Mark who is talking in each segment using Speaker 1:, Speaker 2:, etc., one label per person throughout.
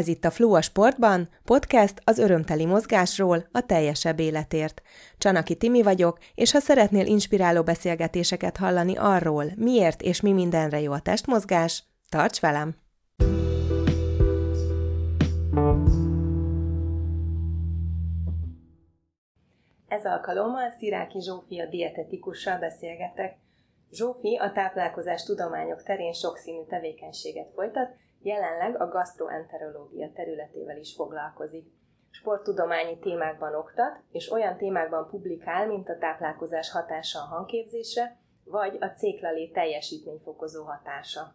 Speaker 1: Ez itt a Flow a Sportban, podcast az örömteli mozgásról, a teljesebb életért. Csanaki Timi vagyok, és ha szeretnél inspiráló beszélgetéseket hallani arról, miért és mi mindenre jó a testmozgás, tarts velem! Ez alkalommal Sziráki Zsófia dietetikussal beszélgetek. Zsófi a táplálkozás tudományok terén sokszínű tevékenységet folytat, Jelenleg a gastroenterológia területével is foglalkozik. Sporttudományi témákban oktat, és olyan témákban publikál, mint a táplálkozás hatása a hangképzésre, vagy a céklalé teljesítményfokozó hatása.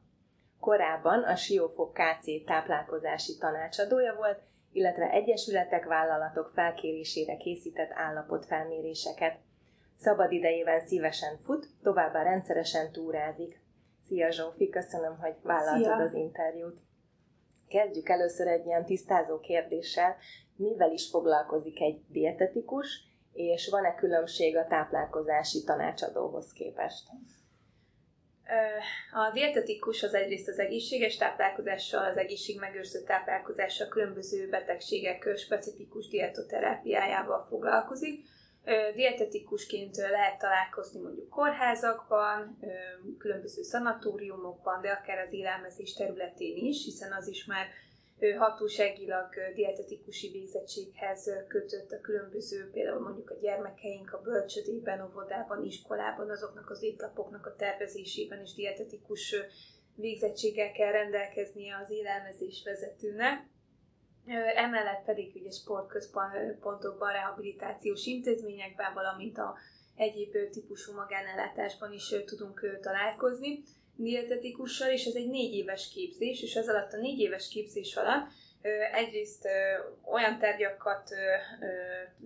Speaker 1: Korábban a Siófok KC táplálkozási tanácsadója volt, illetve egyesületek, vállalatok felkérésére készített állapotfelméréseket. Szabad idejében szívesen fut, továbbá rendszeresen túrázik. Szia Zsófi, köszönöm, hogy vállaltad Szia. az interjút. Kezdjük először egy ilyen tisztázó kérdéssel. Mivel is foglalkozik egy dietetikus, és van-e különbség a táplálkozási tanácsadóhoz képest?
Speaker 2: A dietetikus az egyrészt az egészséges táplálkozással, az egészségmegőrző táplálkozással, különböző betegségek specifikus dietoterápiájával foglalkozik. Dietetikusként lehet találkozni mondjuk kórházakban, különböző szanatóriumokban, de akár az élelmezés területén is, hiszen az is már hatóságilag dietetikusi végzettséghez kötött a különböző, például mondjuk a gyermekeink a bölcsödében, óvodában, iskolában, azoknak az étlapoknak a tervezésében is dietetikus végzettséggel kell rendelkeznie az élelmezés vezetőnek. Emellett pedig ugye sportközpontokban, rehabilitációs intézményekben, valamint a egyéb típusú magánellátásban is tudunk találkozni dietetikussal, és ez egy négy éves képzés, és ez alatt a négy éves képzés alatt egyrészt olyan tárgyakat,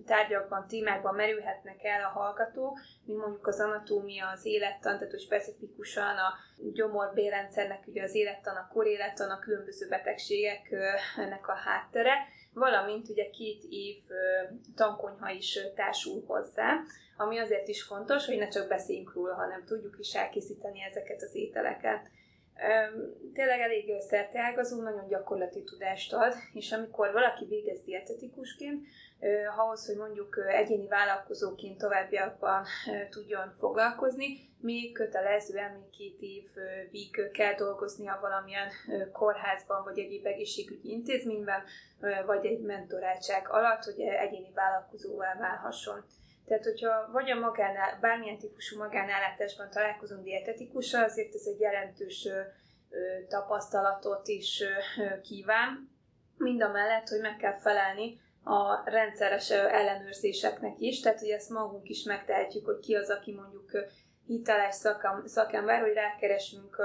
Speaker 2: tárgyakban, témákban merülhetnek el a hallgatók, mint mondjuk az anatómia, az élettan, tehát hogy specifikusan a gyomorbélrendszernek ugye az élettan, a korélettan, a különböző betegségek ennek a háttere, valamint ugye két év tankonyha is társul hozzá, ami azért is fontos, hogy ne csak beszéljünk róla, hanem tudjuk is elkészíteni ezeket az ételeket tényleg elég szerteágazó, nagyon gyakorlati tudást ad, és amikor valaki végez dietetikusként, ahhoz, hogy mondjuk egyéni vállalkozóként továbbiakban tudjon foglalkozni, még kötelezően még két évig kell dolgoznia valamilyen kórházban, vagy egyéb egészségügyi intézményben, vagy egy mentoráltság alatt, hogy egyéni vállalkozóvá válhasson. Tehát, hogyha vagy a magánál, bármilyen típusú magánállátásban találkozunk dietetikussal, azért ez egy jelentős tapasztalatot is kíván, mind a mellett, hogy meg kell felelni a rendszeres ellenőrzéseknek is, tehát hogy ezt magunk is megtehetjük, hogy ki az, aki mondjuk hiteles szakember, hogy rákeresünk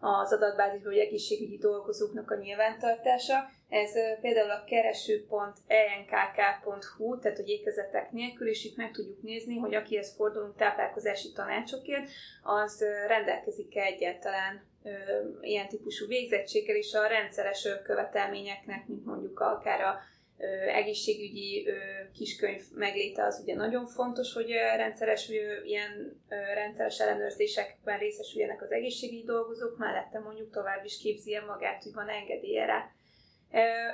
Speaker 2: az adatbázisba, hogy egészségügyi dolgozóknak a nyilvántartása. Ez például a kereső.enkk.hu, tehát hogy ékezetek nélkül, és itt meg tudjuk nézni, hogy akihez fordulunk táplálkozási tanácsokért, az rendelkezik-e egyáltalán ilyen típusú végzettséggel, és a rendszeres követelményeknek, mint mondjuk akár a egészségügyi kiskönyv megléte az ugye nagyon fontos, hogy rendszeres, ilyen rendszeres ellenőrzésekben részesüljenek az egészségügyi dolgozók, mellette mondjuk tovább is képzi magát, hogy van engedélye rá.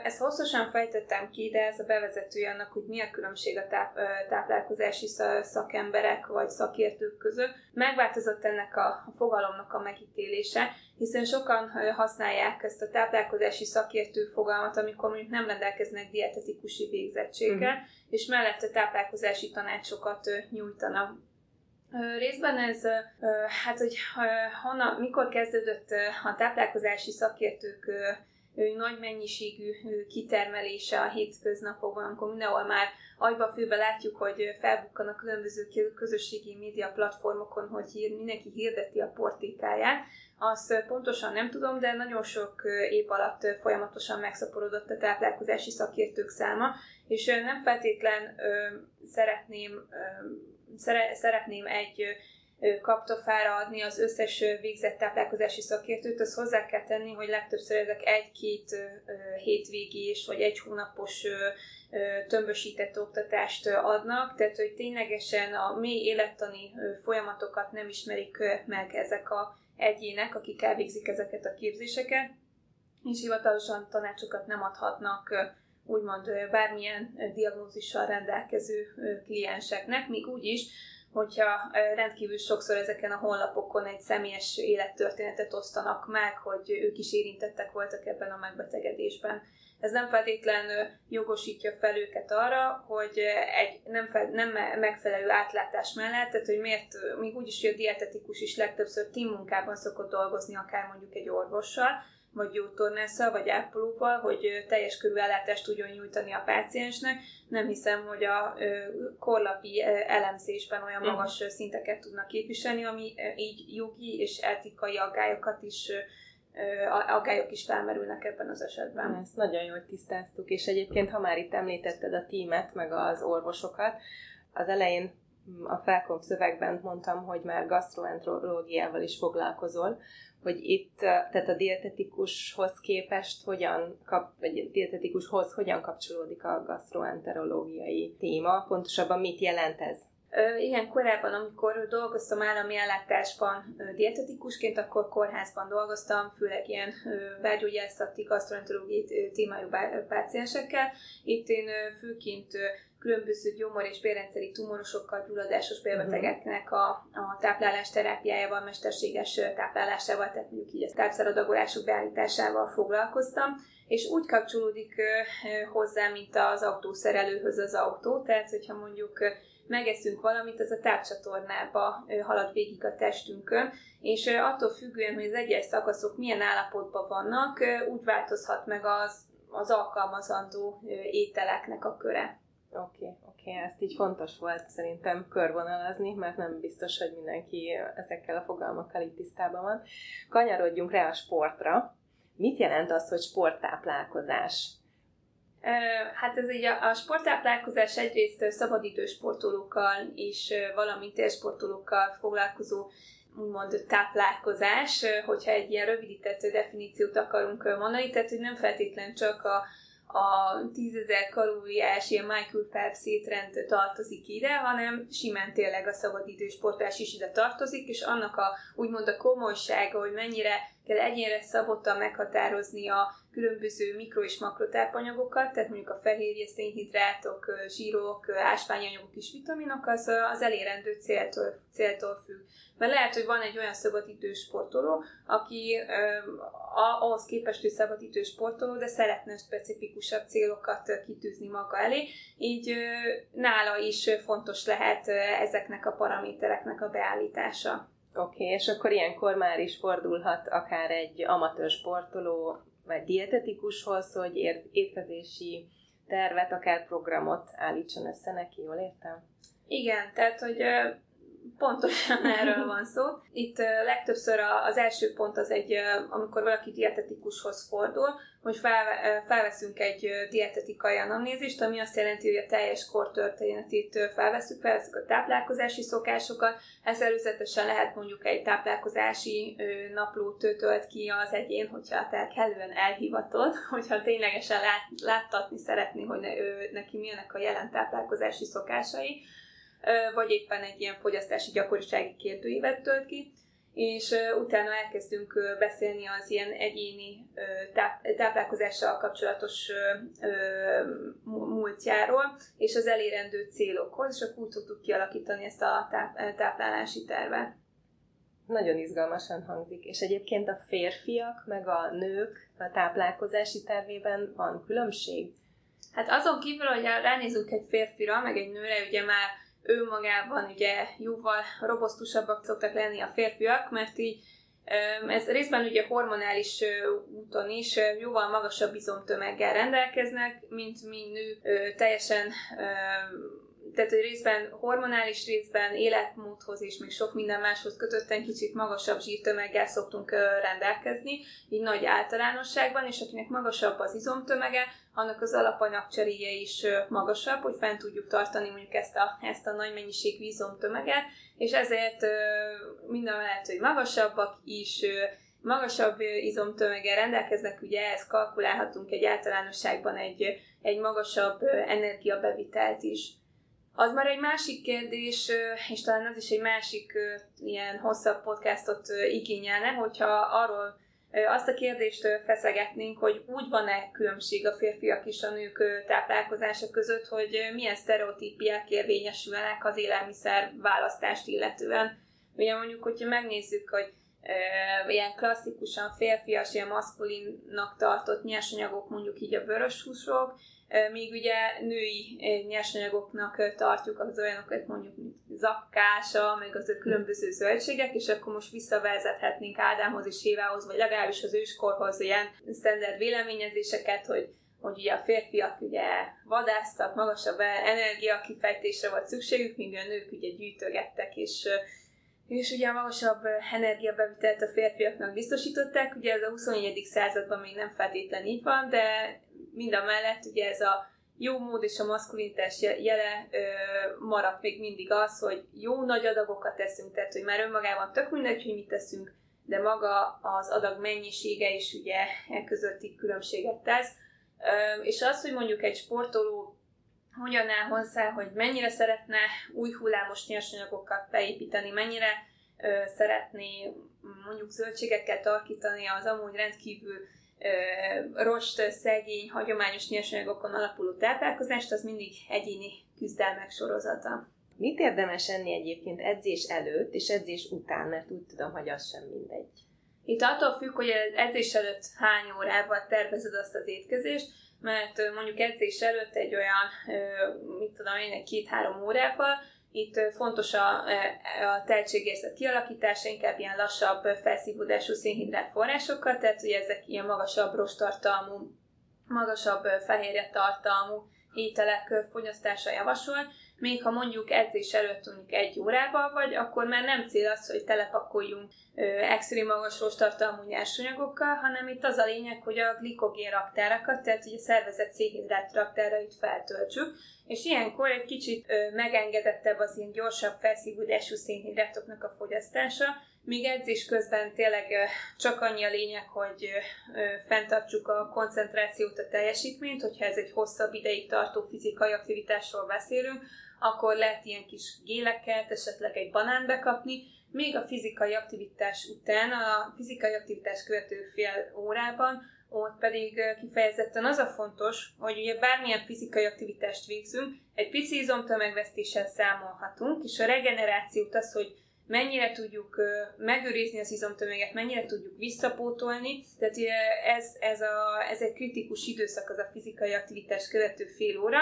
Speaker 2: Ezt hosszasan fejtettem ki, de ez a bevezetője annak, hogy mi a különbség a táp, táplálkozási szakemberek vagy szakértők között. Megváltozott ennek a fogalomnak a megítélése, hiszen sokan használják ezt a táplálkozási szakértő fogalmat, amikor mondjuk nem rendelkeznek dietetikusi végzettséggel, uh-huh. és mellette táplálkozási tanácsokat nyújtanak. Részben ez, hát hogy honna, mikor kezdődött a táplálkozási szakértők nagy mennyiségű kitermelése a hétköznapokban, amikor mindenhol már agyba főbe látjuk, hogy felbukkan a különböző közösségi média platformokon, hogy mindenki hirdeti a portékáját. Azt pontosan nem tudom, de nagyon sok év alatt folyamatosan megszaporodott a táplálkozási szakértők száma, és nem feltétlen szeretném, szeretném egy kaptafára adni az összes végzett táplálkozási szakértőt, az hozzá kell tenni, hogy legtöbbször ezek egy-két hétvégés vagy egy hónapos tömbösített oktatást adnak, tehát hogy ténylegesen a mély élettani folyamatokat nem ismerik meg ezek a egyének, akik elvégzik ezeket a képzéseket, és hivatalosan tanácsokat nem adhatnak úgymond bármilyen diagnózissal rendelkező klienseknek, még úgy is, hogyha rendkívül sokszor ezeken a honlapokon egy személyes élettörténetet osztanak meg, hogy ők is érintettek voltak ebben a megbetegedésben. Ez nem feltétlenül jogosítja fel őket arra, hogy egy nem, fel, nem megfelelő átlátás mellett, tehát hogy miért, még úgyis, hogy a dietetikus is legtöbbször team munkában szokott dolgozni, akár mondjuk egy orvossal, vagy gyógytornásszal, vagy ápolóval, hogy teljes körű ellátást tudjon nyújtani a páciensnek. Nem hiszem, hogy a korlapi elemzésben olyan magas szinteket tudnak képviselni, ami így jogi és etikai aggályokat is aggályok is felmerülnek ebben az esetben.
Speaker 1: Ezt nagyon jól tisztáztuk, és egyébként, ha már itt említetted a tímet, meg az orvosokat, az elején a Felkom szövegben mondtam, hogy már gastroenterológiával is foglalkozol, hogy itt, tehát a dietetikushoz képest hogyan kap, vagy dietetikushoz hogyan kapcsolódik a gastroenterológiai téma, pontosabban mit jelent ez?
Speaker 2: Igen, korábban, amikor dolgoztam állami ellátásban dietetikusként, akkor kórházban dolgoztam, főleg ilyen belgyógyászati, gastroenterológiai témájú páciensekkel. Itt én főként különböző gyomor- és bérrendszeri tumorosokkal, gyulladásos bélbetegeknek a, a táplálás terápiájával, mesterséges táplálásával, tehát mondjuk így a tápszeradagolások beállításával foglalkoztam, és úgy kapcsolódik hozzá, mint az autószerelőhöz az autó, tehát hogyha mondjuk megeszünk valamit, az a tápcsatornába halad végig a testünkön, és attól függően, hogy az egyes szakaszok milyen állapotban vannak, úgy változhat meg az, az alkalmazandó ételeknek a köre.
Speaker 1: Oké, okay, oké, okay. ezt így fontos volt szerintem körvonalazni, mert nem biztos, hogy mindenki ezekkel a fogalmakkal itt tisztában van. Kanyarodjunk rá a sportra. Mit jelent az, hogy sporttáplálkozás?
Speaker 2: Hát ez így a, a sporttáplálkozás egyrészt szabadidős sportolókkal és valamint élsportolókkal foglalkozó úgymond táplálkozás, hogyha egy ilyen rövidített definíciót akarunk mondani, tehát hogy nem feltétlen csak a, a 10.000 kalóriás ilyen Michael Phelps étrend tartozik ide, hanem simán tényleg a szabadidős sportás is ide tartozik, és annak a úgymond a komolysága, hogy mennyire kell egyénre szabottan meghatározni a különböző mikro- és makrotápanyagokat, tehát mondjuk a fehérje, szénhidrátok, zsírok, ásványanyagok és vitaminok, az, az elérendő céltól, céltól függ. Mert lehet, hogy van egy olyan szabadidős sportoló, aki ahhoz képest, hogy szabadidős sportoló, de szeretne specifikusabb célokat kitűzni maga elé, így nála is fontos lehet ezeknek a paramétereknek a beállítása.
Speaker 1: Oké, okay, és akkor ilyenkor már is fordulhat akár egy amatőr sportoló, vagy dietetikushoz, hogy étkezési tervet, akár programot állítson össze neki, jól értem?
Speaker 2: Igen, tehát, hogy pontosan erről van szó. Itt legtöbbször az első pont az egy, amikor valaki dietetikushoz fordul, hogy felveszünk egy dietetikai anamnézist, ami azt jelenti, hogy a teljes kor történetét felveszünk, felveszünk a táplálkozási szokásokat, ez előzetesen lehet mondjuk egy táplálkozási naplót tölt ki az egyén, hogyha tehát kellően elhivatott, hogyha ténylegesen lát, láttatni szeretné, hogy ne, ő, neki milyenek a jelen táplálkozási szokásai, vagy éppen egy ilyen fogyasztási gyakorisági kérdőívet tölt ki, és utána elkezdünk beszélni az ilyen egyéni táplálkozással kapcsolatos múltjáról, és az elérendő célokhoz, és akkor úgy tudtuk kialakítani ezt a táplálási tervet.
Speaker 1: Nagyon izgalmasan hangzik, és egyébként a férfiak meg a nők a táplálkozási tervében van különbség?
Speaker 2: Hát azon kívül, hogy ránézünk egy férfira, meg egy nőre, ugye már ő magában ugye jóval robosztusabbak szoktak lenni a férfiak, mert így ez részben ugye hormonális úton is jóval magasabb izomtömeggel rendelkeznek, mint mi nő teljesen tehát hogy részben hormonális, részben életmódhoz és még sok minden máshoz kötötten kicsit magasabb zsírtömeggel szoktunk rendelkezni, így nagy általánosságban, és akinek magasabb az izomtömege, annak az alapanyagcseréje is magasabb, hogy fent tudjuk tartani mondjuk ezt a, ezt a nagy mennyiségű izomtömeget, és ezért minden mellett, hogy magasabbak is, magasabb izomtömeggel rendelkeznek, ugye ehhez kalkulálhatunk egy általánosságban egy, egy magasabb energiabevitelt is. Az már egy másik kérdés, és talán az is egy másik ilyen hosszabb podcastot igényelne, hogyha arról azt a kérdést feszegetnénk, hogy úgy van-e különbség a férfiak és a nők táplálkozása között, hogy milyen sztereotípiák érvényesülnek az élelmiszer választást illetően. Ugye mondjuk, hogyha megnézzük, hogy ilyen klasszikusan férfias, ilyen maszkulinnak tartott nyersanyagok, mondjuk így a vörös húsok, míg ugye női nyersanyagoknak tartjuk az olyanokat, mondjuk, zakkása, meg az ő különböző zöldségek, és akkor most visszavezethetnénk Ádámhoz és Évához, vagy legalábbis az őskorhoz ilyen standard véleményezéseket, hogy hogy ugye a férfiak ugye vadásztak, magasabb energia kifejtésre volt szükségük, míg a nők ugye gyűjtögettek, és és ugye a magasabb energiabevitelt a férfiaknak biztosították, ugye ez a 21. században még nem feltétlen így van, de mind a mellett ugye ez a jó mód és a maszkulinitás jele ö, maradt még mindig az, hogy jó nagy adagokat teszünk, tehát hogy már önmagában tök mindegy, hogy mit teszünk, de maga az adag mennyisége is ugye e közötti különbséget tesz. Ö, és az, hogy mondjuk egy sportoló hogyan áll hozzá, hogy mennyire szeretne új hullámos nyersanyagokat beépíteni, mennyire ö, szeretné mondjuk zöldségekkel tarkítani az amúgy rendkívül rost, szegény, hagyományos nyersanyagokon alapuló táplálkozást, az mindig egyéni küzdelmek sorozata.
Speaker 1: Mit érdemes enni egyébként edzés előtt és edzés után, mert úgy tudom, hogy az sem mindegy.
Speaker 2: Itt attól függ, hogy az edzés előtt hány órával tervezed azt az étkezést, mert mondjuk edzés előtt egy olyan, mit tudom én, egy két-három órával, itt fontos a, a tehetségérzet kialakítása, inkább ilyen lassabb felszívódású szénhidrát forrásokkal, tehát ugye ezek ilyen magasabb rostartalmú, magasabb fehérje tartalmú ételek fogyasztása javasol, még ha mondjuk edzés előtt mondjuk egy órával vagy, akkor már nem cél az, hogy telepakoljunk extrém magas rostartalmú nyersanyagokkal, hanem itt az a lényeg, hogy a glikogén raktárakat, tehát ugye a szervezet szénhidrát raktárait feltöltsük, és ilyenkor egy kicsit ö, megengedettebb az ilyen gyorsabb felszívódású szénhidrátoknak a fogyasztása, míg edzés közben tényleg ö, csak annyi a lényeg, hogy ö, fenntartsuk a koncentrációt, a teljesítményt, hogyha ez egy hosszabb ideig tartó fizikai aktivitásról beszélünk, akkor lehet ilyen kis géleket, esetleg egy banán bekapni, még a fizikai aktivitás után, a fizikai aktivitás követő fél órában, ott pedig kifejezetten az a fontos, hogy ugye bármilyen fizikai aktivitást végzünk, egy pici izomtömegvesztéssel számolhatunk, és a regenerációt az, hogy mennyire tudjuk megőrizni az izomtömeget, mennyire tudjuk visszapótolni. Tehát ez, ez, a, ez egy kritikus időszak az a fizikai aktivitás követő fél óra,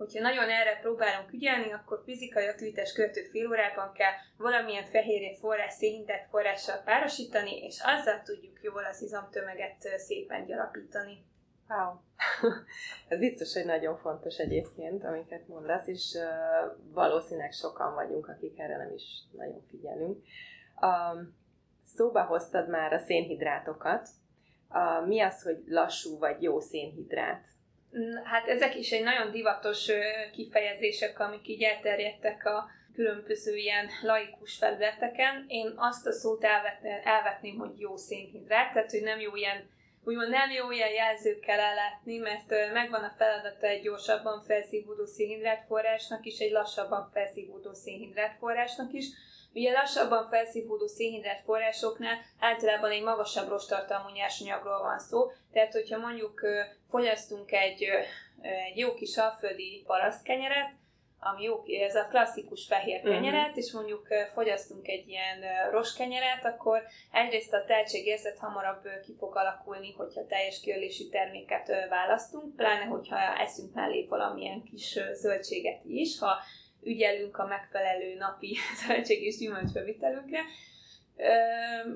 Speaker 2: hogyha nagyon erre próbálunk ügyelni, akkor fizikai aktivitás követő fél órában kell valamilyen fehérje forrás, szénhidrát forrással párosítani, és azzal tudjuk jól az izomtömeget szépen gyarapítani.
Speaker 1: Wow. Ez biztos, hogy nagyon fontos egyébként, amiket mondasz, és uh, valószínűleg sokan vagyunk, akik erre nem is nagyon figyelünk. Um, szóba hoztad már a szénhidrátokat. Uh, mi az, hogy lassú vagy jó szénhidrát?
Speaker 2: Hát ezek is egy nagyon divatos kifejezések, amik így elterjedtek a különböző ilyen laikus felületeken. Én azt a szót elvetném, elvetném, hogy jó szénhidrát, tehát hogy nem jó ilyen úgymond nem jó ilyen jelzőkkel ellátni, mert megvan a feladata egy gyorsabban felszívódó szénhidrát forrásnak is, egy lassabban felszívódó szénhidrát forrásnak is, Ugye lassabban felszívódó szénhidrát forrásoknál általában egy magasabb rostartalmú nyersanyagról van szó, tehát hogyha mondjuk fogyasztunk egy, egy jó kis alföldi parasztkenyeret, ami jó, ez a klasszikus fehér mhm. kenyeret, uh-huh. és mondjuk fogyasztunk egy ilyen roskenyeret, akkor egyrészt a tehetségérzet hamarabb ki fog alakulni, hogyha teljes kiölésű terméket választunk, pláne hogyha eszünk mellé valamilyen kis zöldséget is, ha ügyelünk a megfelelő napi zöldség és gyümölcsbevitelünkre.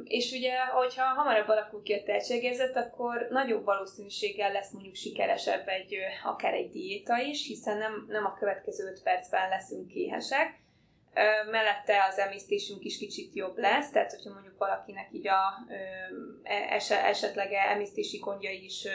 Speaker 2: És ugye, hogyha hamarabb alakul ki a tehetségérzet, akkor nagyobb valószínűséggel lesz mondjuk sikeresebb egy, akár egy diéta is, hiszen nem, nem a következő 5 percben leszünk éhesek, mellette az emésztésünk is kicsit jobb lesz, tehát hogyha mondjuk valakinek így a e, esetleg emésztési gondjai is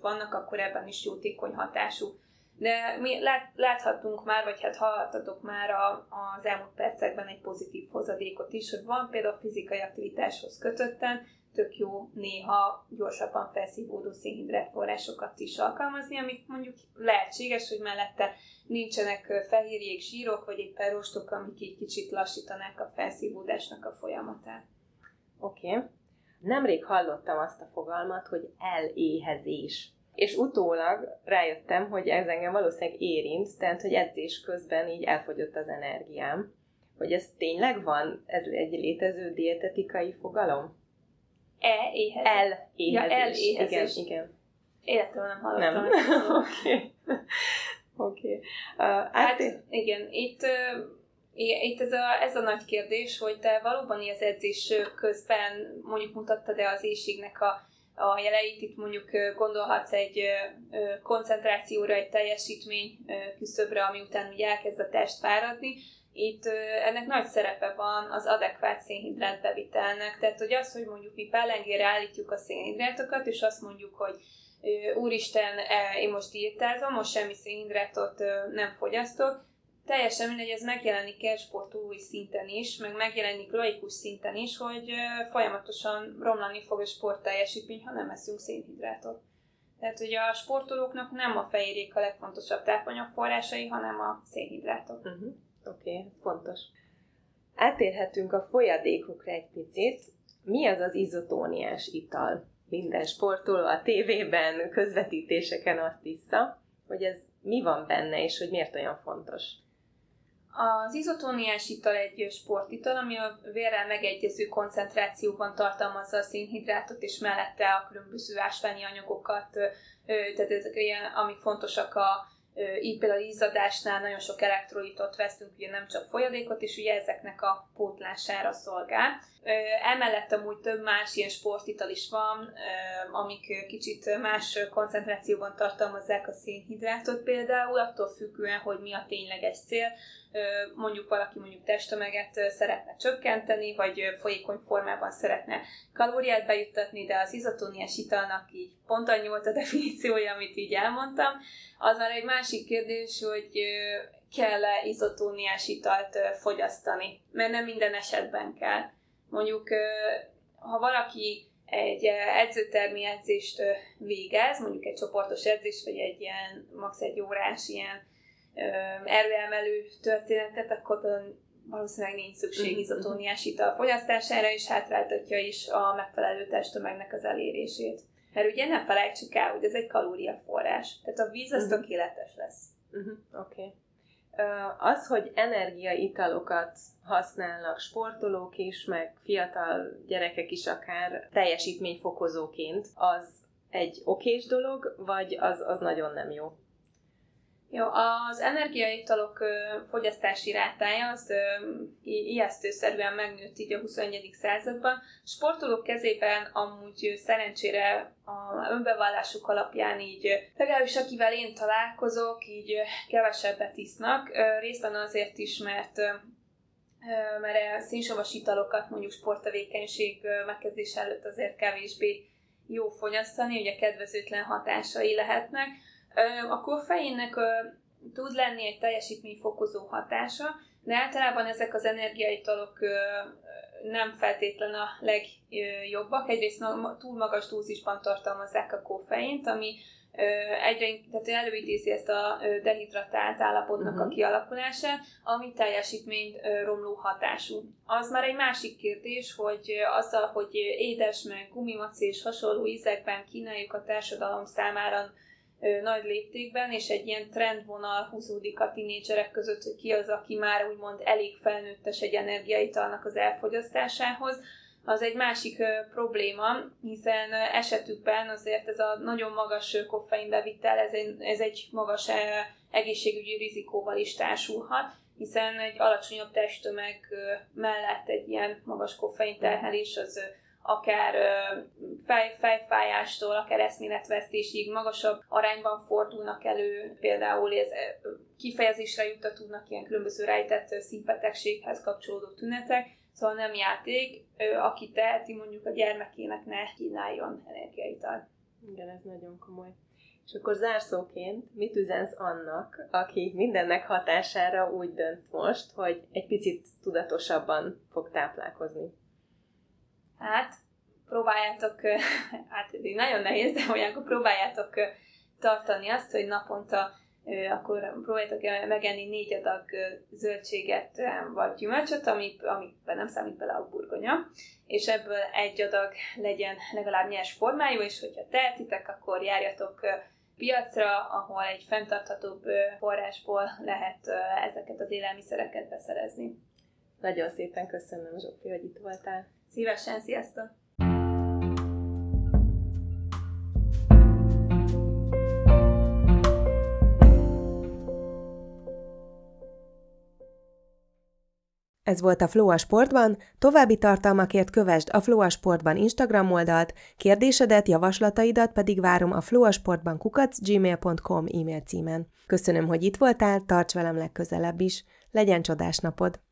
Speaker 2: vannak, akkor ebben is jótékony hatású de mi lát, láthattunk már, vagy hát hallhattatok már a, az elmúlt percekben egy pozitív hozadékot is, hogy van például fizikai aktivitáshoz kötötten, tök jó néha gyorsabban felszívódó szénhidrát forrásokat is alkalmazni, amik mondjuk lehetséges, hogy mellette nincsenek fehérjék, zsírok, vagy éppen rostok, amik egy kicsit lassítanák a felszívódásnak a folyamatát.
Speaker 1: Oké. Okay. Nemrég hallottam azt a fogalmat, hogy eléhezés. És utólag rájöttem, hogy ez engem valószínűleg érint, tehát, hogy edzés közben így elfogyott az energiám. Hogy ez tényleg van? Ez egy létező dietetikai fogalom?
Speaker 2: E-éhezés.
Speaker 1: El-éhezés. Ja,
Speaker 2: el-éhezés.
Speaker 1: Igen, igen.
Speaker 2: Életemben nem hallottam.
Speaker 1: Nem. Oké. Oké.
Speaker 2: Hát igen, itt, uh, itt ez, a, ez a nagy kérdés, hogy te valóban az edzés közben mondjuk mutattad-e az éjségnek a, a jeleit, itt mondjuk gondolhatsz egy koncentrációra, egy teljesítmény küszöbre, ami után ugye elkezd a test fáradni, itt ennek nagy szerepe van az adekvát szénhidrát bevitelnek. Tehát, hogy az, hogy mondjuk mi pellengére állítjuk a szénhidrátokat, és azt mondjuk, hogy úristen, e, én most diétázom, most semmi szénhidrátot nem fogyasztok, teljesen mindegy, ez megjelenik el sportolói szinten is, meg megjelenik laikus szinten is, hogy folyamatosan romlani fog a sport teljesítmény, ha nem eszünk szénhidrátot. Tehát ugye a sportolóknak nem a fehérjék a legfontosabb tápanyagforrásai, hanem a szénhidrátok.
Speaker 1: Uh-huh. Oké, okay, fontos. Átérhetünk a folyadékokra egy picit. Mi az az izotóniás ital? Minden sportoló a tévében, közvetítéseken azt vissza, hogy ez mi van benne, és hogy miért olyan fontos.
Speaker 2: Az izotóniás ital egy sportital, ami a vérrel megegyező koncentrációban tartalmazza a szénhidrátot, és mellette a különböző ásványi anyagokat, tehát ezek ilyen, amik fontosak a így például izzadásnál nagyon sok elektrolitot vesztünk, ugye nem csak folyadékot, és ugye ezeknek a pótlására szolgál. Emellett amúgy több más ilyen sportital is van, amik kicsit más koncentrációban tartalmazzák a szénhidrátot például, attól függően, hogy mi a tényleges cél. Mondjuk valaki mondjuk testtömeget szeretne csökkenteni, vagy folyékony formában szeretne kalóriát bejuttatni, de az izotóniás italnak így pont annyi volt a definíciója, amit így elmondtam. Az már egy másik kérdés, hogy kell-e izotóniás italt fogyasztani, mert nem minden esetben kell. Mondjuk, ha valaki egy edzőtermi edzést végez, mondjuk egy csoportos edzés, vagy egy ilyen max. egy órás ilyen erőemelő történetet, akkor valószínűleg nincs szükség mhm, izotóniás ital fogyasztására, és hátráltatja is a megfelelő testtömegnek az elérését. Mert ugye ne felejtsük el, hogy ez egy kalóriaforrás. Tehát a víz az uh-huh. tökéletes lesz.
Speaker 1: Uh-huh. Oké. Okay. Az, hogy energiaitalokat használnak sportolók is, meg fiatal gyerekek is akár teljesítményfokozóként, az egy okés dolog, vagy az, az nagyon nem jó?
Speaker 2: Jó, az energiaitalok fogyasztási rátája az ijesztőszerűen megnőtt így a 21. században. Sportolók kezében amúgy szerencsére a önbevallásuk alapján így, legalábbis akivel én találkozok, így kevesebbet isznak. Részben azért is, mert mert a szénsavas italokat mondjuk sporttevékenység megkezdés előtt azért kevésbé jó fogyasztani, ugye kedvezőtlen hatásai lehetnek a koffeinnek tud lenni egy teljesítményfokozó hatása, de általában ezek az energiaitalok nem feltétlen a legjobbak. Egyrészt túl magas dózisban tartalmazzák a koffeint, ami egyre tehát előidézi ezt a dehidratált állapotnak uh-huh. a mhm. kialakulását, ami teljesítmény romló hatású. Az már egy másik kérdés, hogy azzal, hogy édes, meg gumimaci és hasonló ízekben kínáljuk a társadalom számára nagy léptékben, és egy ilyen trendvonal húzódik a tinédzserek között, hogy ki az, aki már úgymond elég felnőttes egy energiaitalnak az elfogyasztásához, az egy másik probléma, hiszen esetükben azért ez a nagyon magas koffeinbevitel, ez egy, ez egy magas egészségügyi rizikóval is társulhat, hiszen egy alacsonyabb testtömeg mellett egy ilyen magas koffein terhelés az akár fej, fejfájástól, akár eszméletvesztésig magasabb arányban fordulnak elő, például ez kifejezésre juttat tudnak ilyen különböző rejtett szívbetegséghez kapcsolódó tünetek, szóval nem játék, aki teheti mondjuk a gyermekének ne kínáljon energiaitalt.
Speaker 1: Igen, ez nagyon komoly. És akkor zárszóként mit üzensz annak, aki mindennek hatására úgy dönt most, hogy egy picit tudatosabban fog táplálkozni?
Speaker 2: Hát próbáljátok, hát nagyon nehéz, de olyankor próbáljátok tartani azt, hogy naponta akkor próbáljátok megenni négy adag zöldséget vagy gyümölcsöt, amit, amiben nem számít bele a burgonya, és ebből egy adag legyen legalább nyers formájú, és hogyha tehetitek, akkor járjatok piacra, ahol egy fenntarthatóbb forrásból lehet ezeket az élelmiszereket beszerezni.
Speaker 3: Nagyon szépen köszönöm, Zsófi, hogy itt voltál.
Speaker 2: Szívesen, sziasztok!
Speaker 3: Ez volt a Floa Sportban, további tartalmakért kövesd a Floa Sportban Instagram oldalt, kérdésedet, javaslataidat pedig várom a floasportban kukacgmail.com e-mail címen. Köszönöm, hogy itt voltál, tarts velem legközelebb is. Legyen csodás napod!